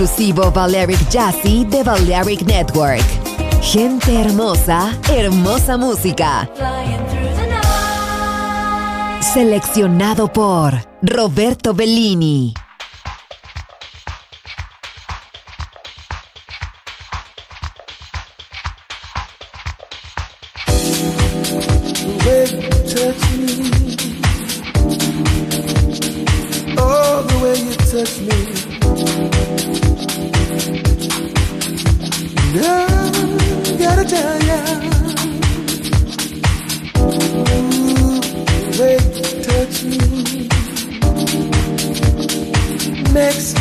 exclusivo Balearic Jazzy de Balearic Network. Gente hermosa, hermosa música. Seleccionado por Roberto Bellini. touch me I gotta tell touch me makes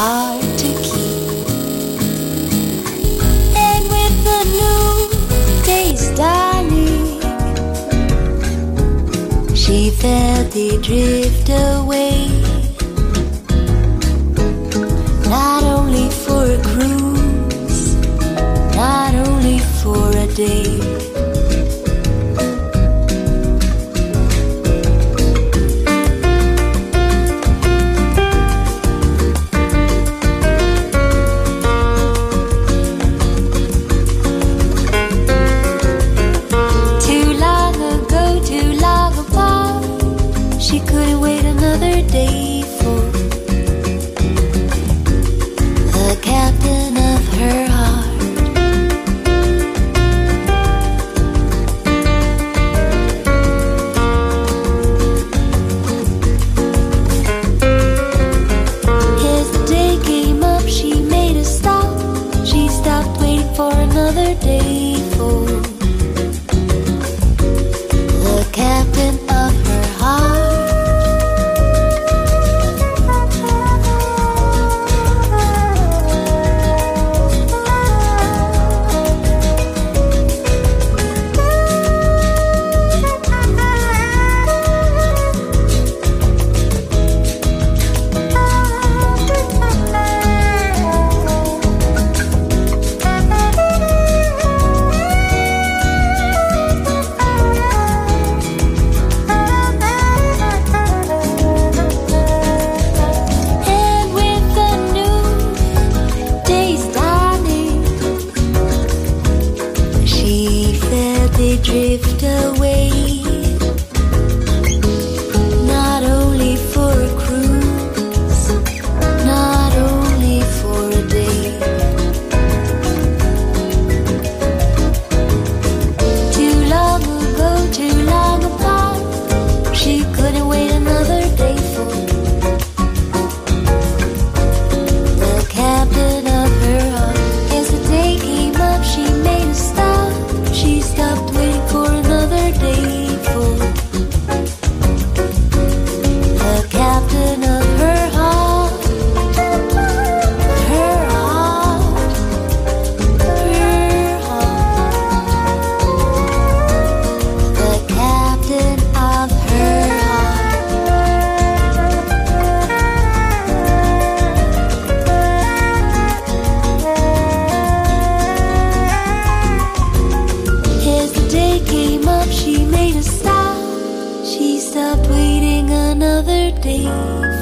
hard to keep. And with the new taste, dawning, she felt it drift away. Not only for a cruise, not only for a day.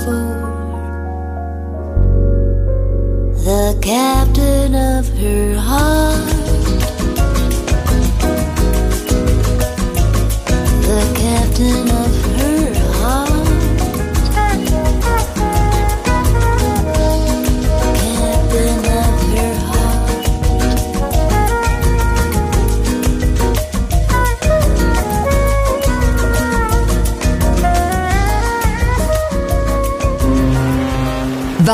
for the captain of her heart.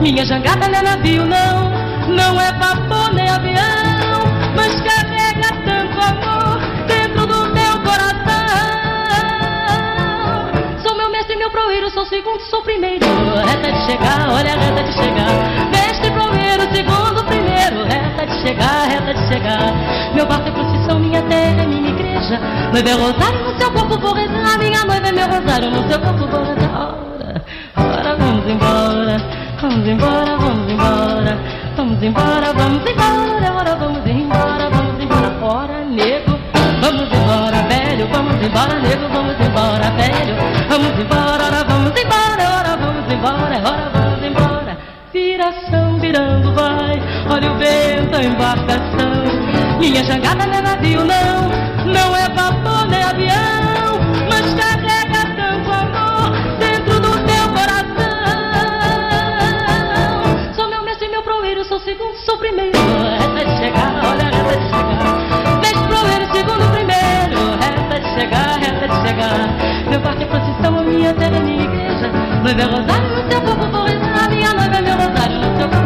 Minha jangada não é navio, não, não é vapor nem avião, mas carrega tanto amor dentro do meu coração. Sou meu mestre, meu proeiro, sou segundo, sou primeiro. Reta de chegar, olha a reta de chegar. Mestre, proeiro, segundo, primeiro. Reta de chegar, reta de chegar. Meu barco é procissão, minha terra é minha igreja. Noiva é rosário no seu corpo, vou rezar. Minha noiva é meu rosário no seu corpo, vou rezar. Vamos embora. Vamos embora, vamos embora, vamos embora, vamos embora, ora vamos embora, vamos embora, ora nego, vamos embora, velho, vamos embora, nego, vamos embora, velho, vamos embora, ora vamos embora, ora vamos embora, ora vamos embora, viração virando vai, olha o vento, a embarcação, minha jangada não é navio não, não é vapor nem avião, יותר ניגש, מברוזה יותר פופופוריזם, אני גם מברוזה יותר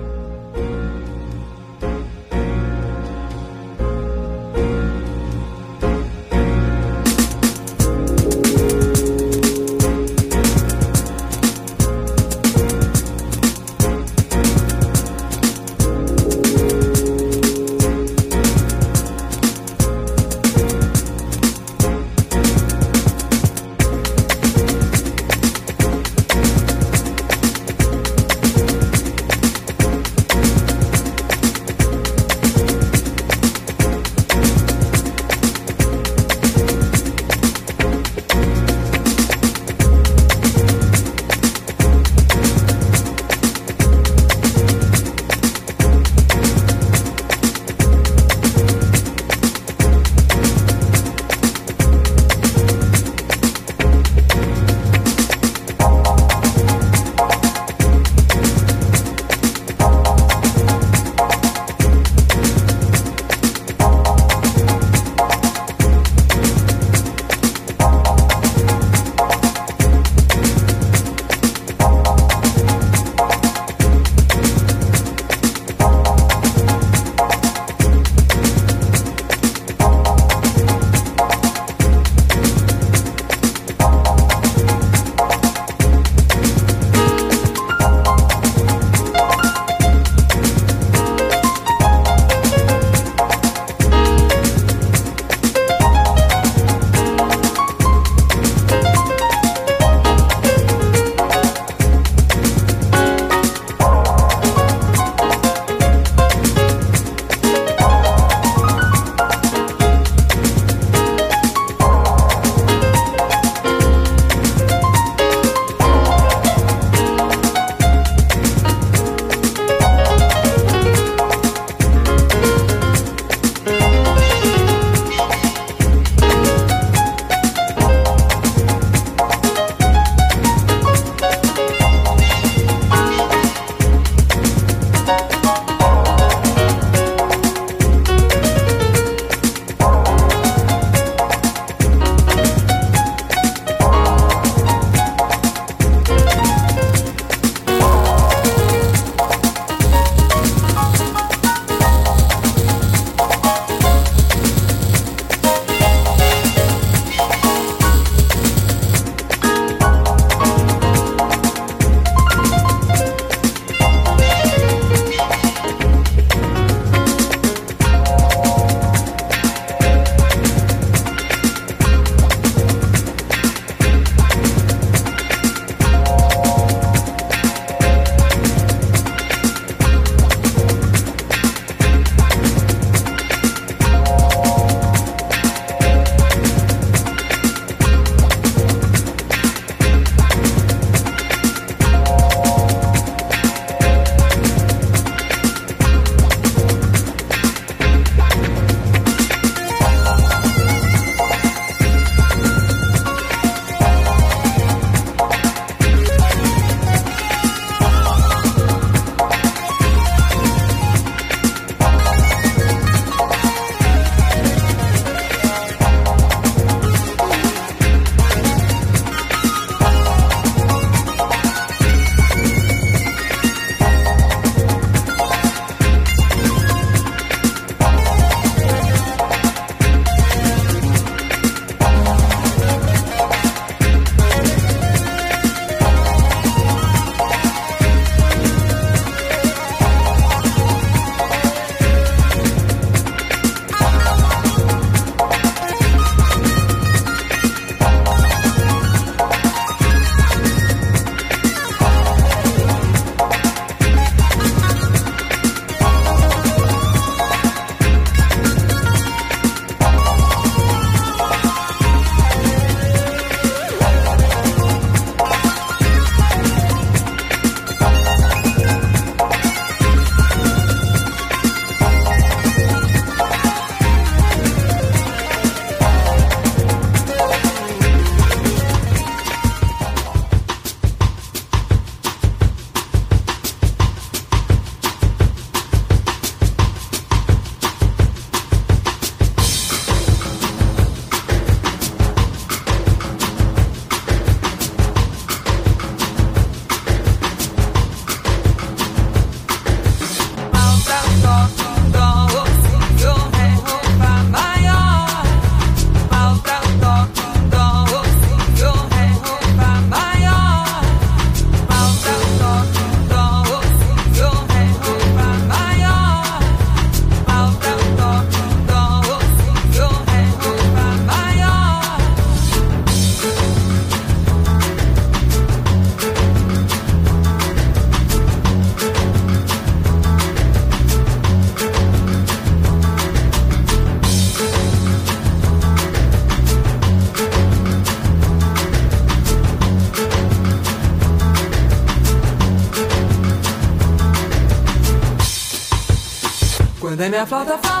me aflata fama.